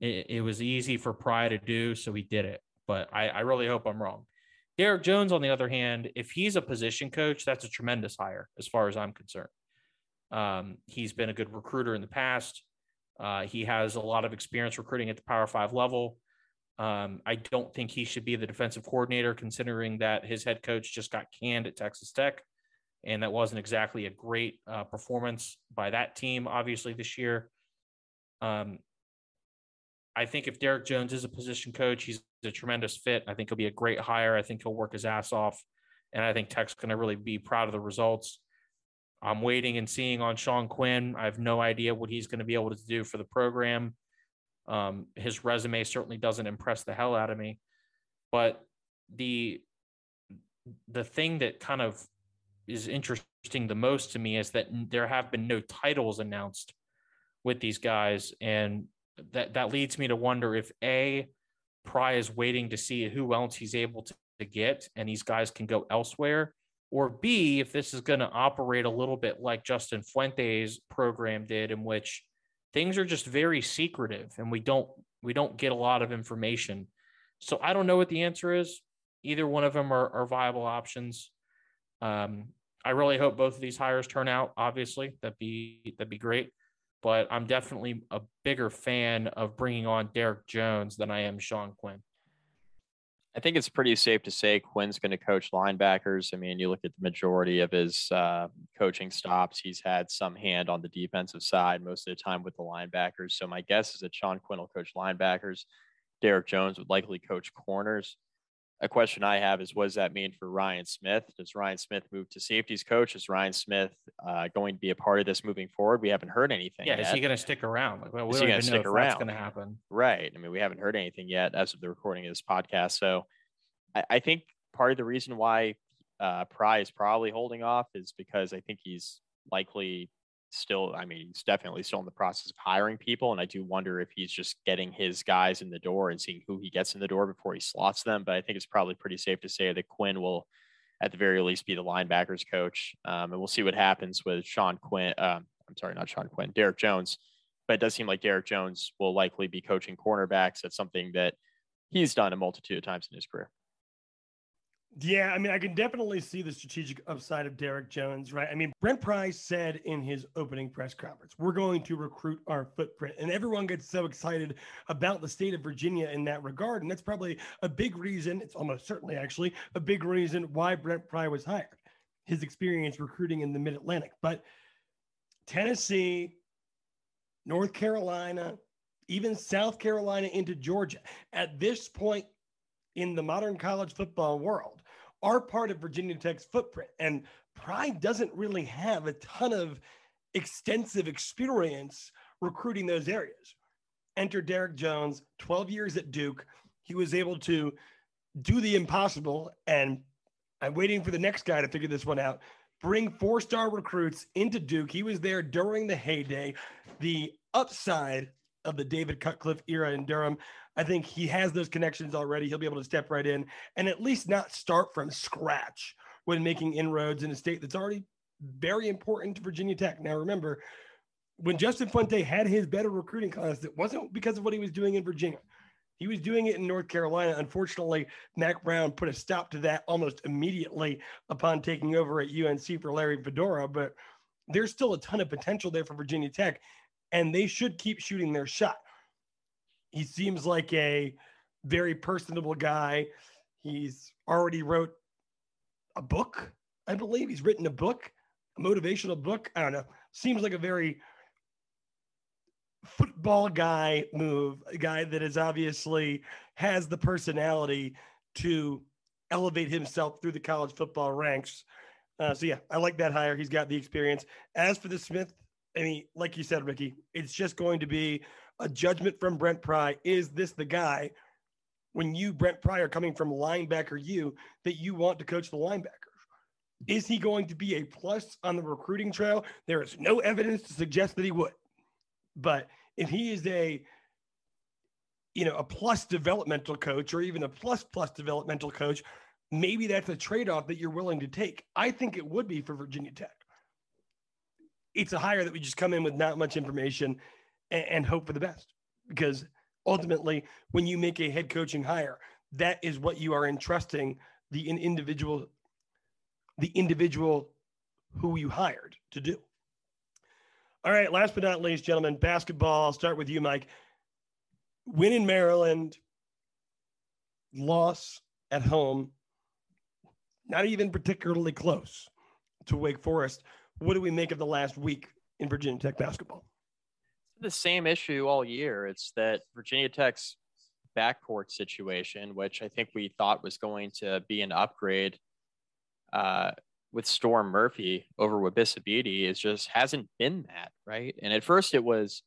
it, it was easy for Pry to do, so he did it. But I, I really hope I'm wrong. Derek Jones, on the other hand, if he's a position coach, that's a tremendous hire as far as I'm concerned. Um, he's been a good recruiter in the past. Uh, he has a lot of experience recruiting at the Power Five level. Um, I don't think he should be the defensive coordinator, considering that his head coach just got canned at Texas Tech, and that wasn't exactly a great uh, performance by that team, obviously this year. Um, I think if Derek Jones is a position coach, he's a tremendous fit. I think he'll be a great hire. I think he'll work his ass off. And I think Tech's going to really be proud of the results. I'm waiting and seeing on Sean Quinn. I have no idea what he's going to be able to do for the program. Um, his resume certainly doesn't impress the hell out of me. But the the thing that kind of is interesting the most to me is that there have been no titles announced with these guys and that that leads me to wonder if a Pry is waiting to see who else he's able to, to get, and these guys can go elsewhere, or B if this is going to operate a little bit like Justin Fuente's program did, in which things are just very secretive and we don't we don't get a lot of information. So I don't know what the answer is. Either one of them are, are viable options. Um, I really hope both of these hires turn out. Obviously, that'd be that'd be great but I'm definitely a bigger fan of bringing on Derek Jones than I am Sean Quinn. I think it's pretty safe to say Quinn's going to coach linebackers. I mean, you look at the majority of his uh, coaching stops, he's had some hand on the defensive side most of the time with the linebackers. So my guess is that Sean Quinn will coach linebackers. Derek Jones would likely coach corners. A question I have is what does that mean for Ryan Smith? Does Ryan Smith move to safeties coach? Is Ryan Smith uh, going to be a part of this moving forward? We haven't heard anything. Yeah, yet. is he going to stick around? Like, well, we Is don't he even know stick if around? that's going to happen. Right. I mean, we haven't heard anything yet as of the recording of this podcast. So I, I think part of the reason why uh, Pry is probably holding off is because I think he's likely still, I mean, he's definitely still in the process of hiring people. And I do wonder if he's just getting his guys in the door and seeing who he gets in the door before he slots them. But I think it's probably pretty safe to say that Quinn will, at the very least, be the linebackers coach. Um, and we'll see what happens with Sean Quinn. Um, I'm sorry, not Sean Quinn, Derek Jones. But it does seem like Derek Jones will likely be coaching cornerbacks. That's something that he's done a multitude of times in his career. Yeah, I mean, I can definitely see the strategic upside of Derek Jones, right? I mean, Brent Price said in his opening press conference, we're going to recruit our footprint. And everyone gets so excited about the state of Virginia in that regard. And that's probably a big reason, it's almost certainly actually a big reason why Brent Pry was hired, his experience recruiting in the mid Atlantic. But Tennessee, North Carolina, even South Carolina into Georgia, at this point in the modern college football world, are part of Virginia Tech's footprint. And Pry doesn't really have a ton of extensive experience recruiting those areas. Enter Derek Jones, 12 years at Duke. He was able to do the impossible. And I'm waiting for the next guy to figure this one out. Bring four star recruits into Duke. He was there during the heyday. The upside of the David Cutcliffe era in Durham. I think he has those connections already. He'll be able to step right in and at least not start from scratch when making inroads in a state that's already very important to Virginia Tech. Now, remember, when Justin Fuente had his better recruiting class, it wasn't because of what he was doing in Virginia. He was doing it in North Carolina. Unfortunately, Mack Brown put a stop to that almost immediately upon taking over at UNC for Larry Fedora. But there's still a ton of potential there for Virginia Tech, and they should keep shooting their shot. He seems like a very personable guy. He's already wrote a book, I believe. He's written a book, a motivational book. I don't know. Seems like a very football guy move, a guy that is obviously has the personality to elevate himself through the college football ranks. Uh, so yeah, I like that hire. He's got the experience. As for the Smith, I mean, like you said, Ricky, it's just going to be a judgment from Brent Pry. Is this the guy when you, Brent Pry, are coming from linebacker you that you want to coach the linebackers? Is he going to be a plus on the recruiting trail? There is no evidence to suggest that he would. But if he is a you know, a plus developmental coach or even a plus plus developmental coach, maybe that's a trade-off that you're willing to take. I think it would be for Virginia Tech. It's a hire that we just come in with not much information and, and hope for the best. Because ultimately, when you make a head coaching hire, that is what you are entrusting the in- individual, the individual who you hired to do. All right, last but not least, gentlemen, basketball. I'll start with you, Mike. Win in Maryland, loss at home, not even particularly close to Wake Forest. What do we make of the last week in Virginia Tech basketball? the same issue all year. It's that Virginia Tech's backcourt situation, which I think we thought was going to be an upgrade uh, with Storm Murphy over Wabissa Bede, is just hasn't been that right. And at first it was,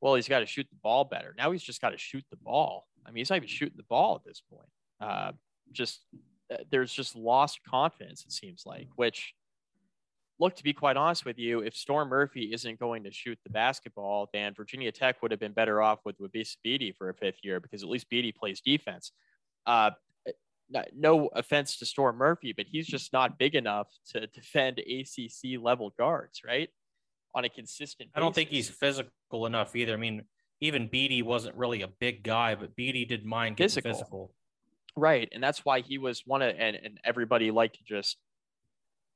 well, he's got to shoot the ball better. Now he's just got to shoot the ball. I mean, he's not even shooting the ball at this point. Uh, just there's just lost confidence. It seems like, which look, to be quite honest with you, if Storm Murphy isn't going to shoot the basketball, then Virginia Tech would have been better off with Wabissa Bede for a fifth year because at least Bede plays defense. Uh, no offense to Storm Murphy, but he's just not big enough to defend ACC level guards, right? On a consistent. I don't think he's physical enough either. I mean, even Bede wasn't really a big guy, but Bede didn't mind getting physical. physical. Right. And that's why he was one of, and, and everybody liked to just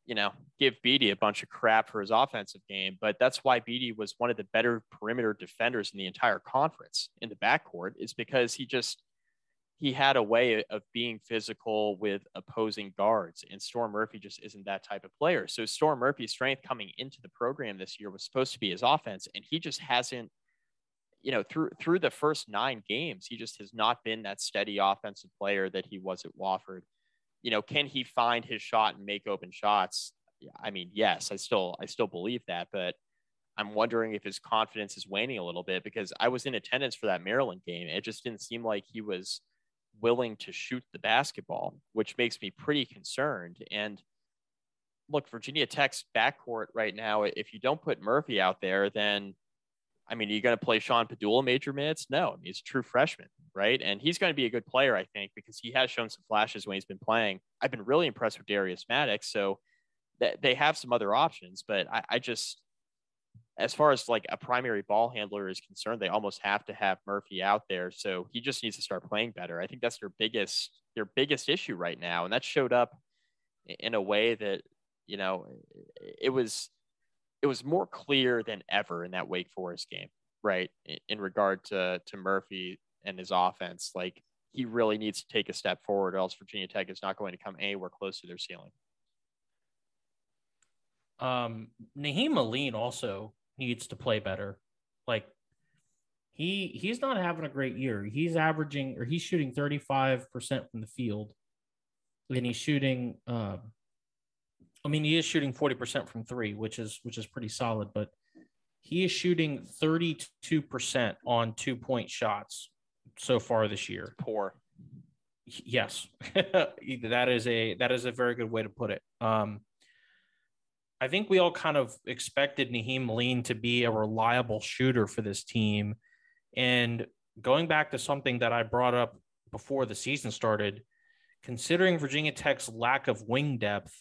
you know, give Bede a bunch of crap for his offensive game, but that's why Bede was one of the better perimeter defenders in the entire conference in the backcourt, is because he just he had a way of being physical with opposing guards, and Storm Murphy just isn't that type of player. So Storm Murphy's strength coming into the program this year was supposed to be his offense, and he just hasn't you know, through through the first nine games, he just has not been that steady offensive player that he was at Wofford. You know, can he find his shot and make open shots? I mean, yes, I still I still believe that, but I'm wondering if his confidence is waning a little bit because I was in attendance for that Maryland game. It just didn't seem like he was willing to shoot the basketball, which makes me pretty concerned. And look, Virginia Tech's backcourt right now, if you don't put Murphy out there, then I mean, are you going to play Sean Pedulla major minutes? No, I mean, he's a true freshman, right? And he's going to be a good player, I think, because he has shown some flashes when he's been playing. I've been really impressed with Darius Maddox. So that they have some other options, but I, I just, as far as like a primary ball handler is concerned, they almost have to have Murphy out there. So he just needs to start playing better. I think that's their biggest, their biggest issue right now. And that showed up in a way that, you know, it was, it was more clear than ever in that Wake Forest game, right? In, regard to, to Murphy and his offense, like he really needs to take a step forward or else Virginia Tech is not going to come anywhere close to their ceiling. Um, Nahiem Alleyne also needs to play better. Like he he's not having a great year. He's averaging or he's shooting 35% from the field. And he's shooting um I mean he is shooting 40% from 3, which is which is pretty solid, but he is shooting 32% on two-point shots so far this year. Poor. Yes. [laughs] that is a that is a very good way to put it. Um I think we all kind of expected Nahiem Alleyne to be a reliable shooter for this team. And going back to something that I brought up before the season started, considering Virginia Tech's lack of wing depth,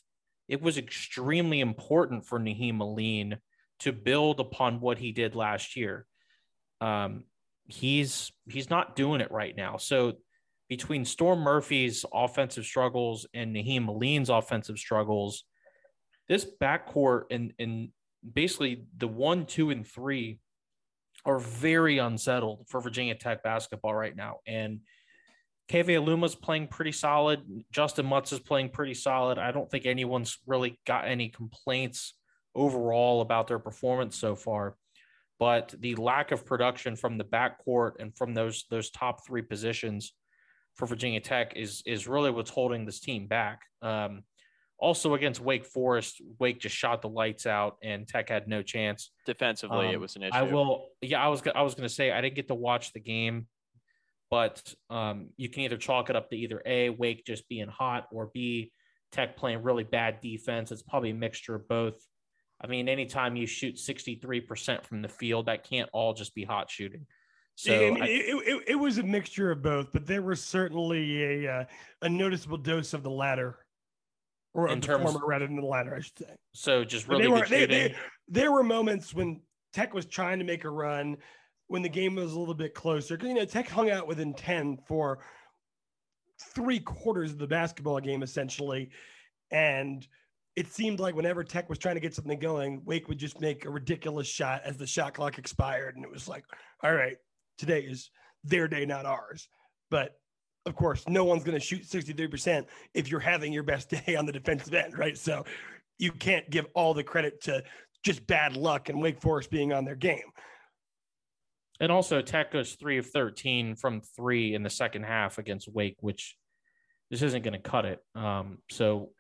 it was extremely important for Nahiem Alleyne to build upon what he did last year. Um, he's he's not doing it right now. So between Storm Murphy's offensive struggles and Nahiem Alleyne's offensive struggles, this backcourt and and basically the one, two, and three are very unsettled for Virginia Tech basketball right now. And Keve Aluma's playing pretty solid. Justyn Mutts is playing pretty solid. I don't think anyone's really got any complaints overall about their performance so far. But the lack of production from the backcourt and from those those top three positions for Virginia Tech is is really what's holding this team back. Um, also against Wake Forest, Wake just shot the lights out, and Tech had no chance. Defensively, um, it was an issue. I will. Yeah, I was. I was going to say I didn't get to watch the game, but um, you can either chalk it up to either a Wake just being hot or b Tech playing really bad defense. It's probably a mixture of both. I mean, anytime you shoot sixty three percent from the field, that can't all just be hot shooting. So I, it, it, it, was a mixture of both, but there was certainly a uh, a noticeable dose of the latter or in terms former rather than the latter, I should say. So just really were, they, they, there were moments when Tech was trying to make a run when the game was a little bit closer. Because you know Tech hung out within ten for three quarters of the basketball game essentially, and it seemed like whenever Tech was trying to get something going, Wake would just make a ridiculous shot as the shot clock expired, and it was like, all right, today is their day, not ours. But of course, no one's going to shoot 63% if you're having your best [laughs] day on the defensive end, right? So you can't give all the credit to just bad luck and Wake Forest being on their game. And also, Tech goes three of 13 from three in the second half against Wake, which this isn't going to cut it. Um, so,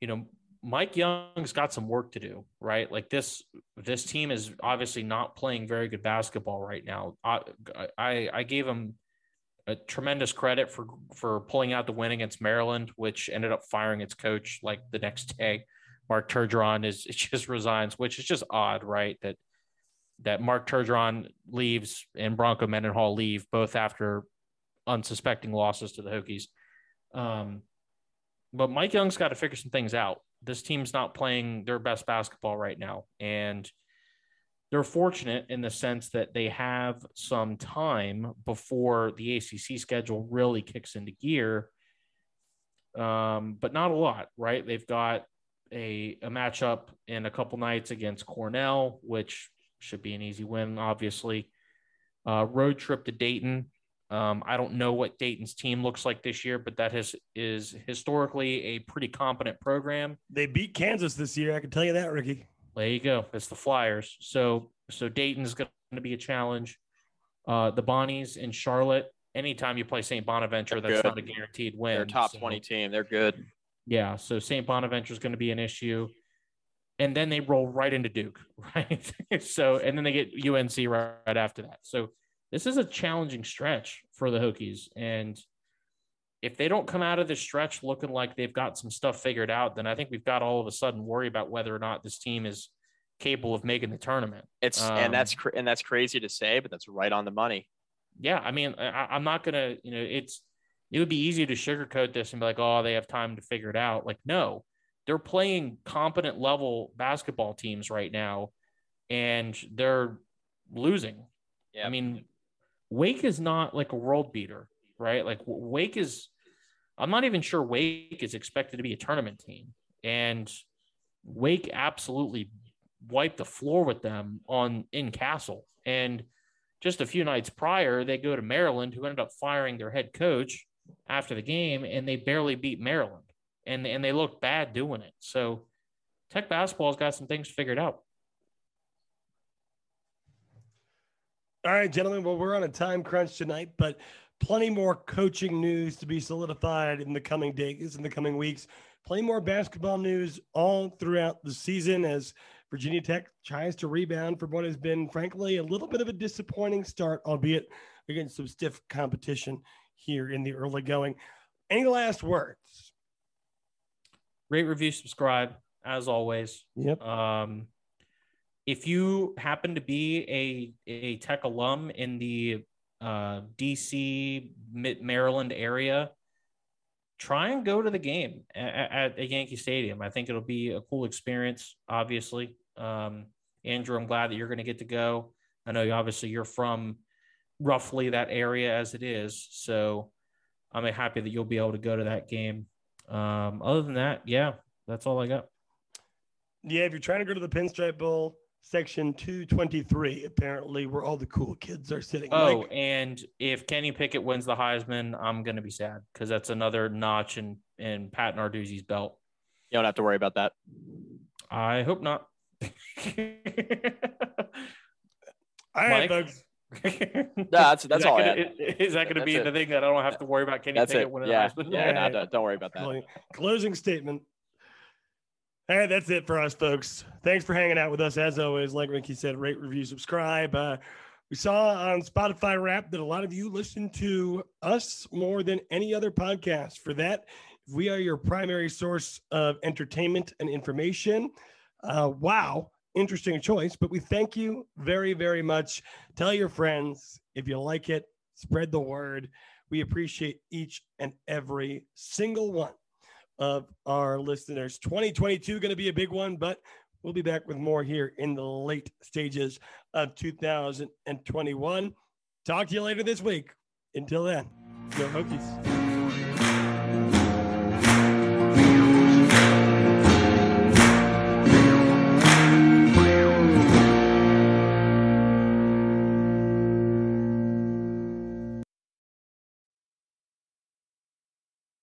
you know, Mike Young's got some work to do, right? Like this, this team is obviously not playing very good basketball right now. I, I, I gave him a tremendous credit for for pulling out the win against Maryland, which ended up firing its coach like the next day. Mark Turgeon is [laughs] just resigns, which is just odd, right? That that Mark Turgeon leaves and Bronco Mendenhall leave both after unsuspecting losses to the Hokies. Um, but Mike Young's got to figure some things out. This team's not playing their best basketball right now, and they're fortunate in the sense that they have some time before the ACC schedule really kicks into gear, um, but not a lot, right? They've got a, a matchup in a couple nights against Cornell, which should be an easy win, obviously. Uh, road trip to Dayton. Um, I don't know what Dayton's team looks like this year, but that has, is historically a pretty competent program. They beat Kansas this year. I can tell you that, Ricky. There you go. It's the Flyers. So so Dayton's going to be a challenge. Uh, the Bonnies in Charlotte. Anytime you play St. Bonaventure, They're that's good. not a guaranteed win. They're top so- 20 team. They're good. Yeah, so St. Bonaventure is going to be an issue. And then they roll right into Duke, [laughs] right? so, and then they get UNC right, right after that. So, this is a challenging stretch for the Hokies. And if they don't come out of this stretch looking like they've got some stuff figured out, then I think we've got all of a sudden worry about whether or not this team is capable of making the tournament. It's Um, and that's cra- and that's crazy to say, but that's right on the money. Yeah, I mean, I, I'm not gonna, you know, it's it would be easy to sugarcoat this and be like, oh, they have time to figure it out. Like, no, they're playing competent level basketball teams right now, and they're losing. Yeah. I mean, Wake is not like a world beater, right? Like Wake is. I'm not even sure Wake is expected to be a tournament team, and Wake absolutely wiped the floor with them on in Cassell, and just a few nights prior, they go to Maryland, who ended up firing their head coach after the game, and they barely beat Maryland, and and they look bad doing it. So, Tech basketball's got some things figured out. All right, gentlemen. Well, we're on a time crunch tonight, but plenty more coaching news to be solidified in the coming days, in the coming weeks. Plenty more basketball news all throughout the season as Virginia Tech tries to rebound from what has been, frankly, a little bit of a disappointing start, albeit against some stiff competition here in the early going. Any last words? Rate, review, subscribe, as always. Yep. Um, if you happen to be a a Tech alum in the uh, DC Mid- Maryland area, try and go to the game at, at, at Yankee Stadium. I think it'll be a cool experience. Obviously, um, Andrew, I'm glad that you're going to get to go. I know you obviously you're from roughly that area as it is, so I'm happy that you'll be able to go to that game. Um, other than that, yeah, that's all I got. Yeah, if you're trying to go to the Pinstripe Bowl, section 223, apparently, where all the cool kids are sitting. Oh, Mike? and if Kenny Pickett wins the Heisman, I'm gonna be sad because that's another notch in in Pat Narduzzi's belt. You don't have to worry about that. I hope not. [laughs] all right, Mike? folks. [laughs] No, that's that's is all that gonna, Is that going to be it. the thing that I don't have to worry about Kenny That's take it. winning Yeah, the Heisman? yeah. No, Alright. don't, don't worry about that. Closing- Closing statement. All right, that's it for us, folks. Thanks for hanging out with us. As always, like Ricky said, rate, review, subscribe. Uh, we saw on Spotify Wrap that a lot of you listen to us more than any other podcast. For that, we are your primary source of entertainment and information. Uh, wow, interesting choice, but we thank you very, very much. Tell your friends if you like it, spread the word. We appreciate each and every single one of our listeners. 2022 going to be a big one, but we'll be back with more here in the late stages of 2021. Talk to you later this week. Until then, go Hokies.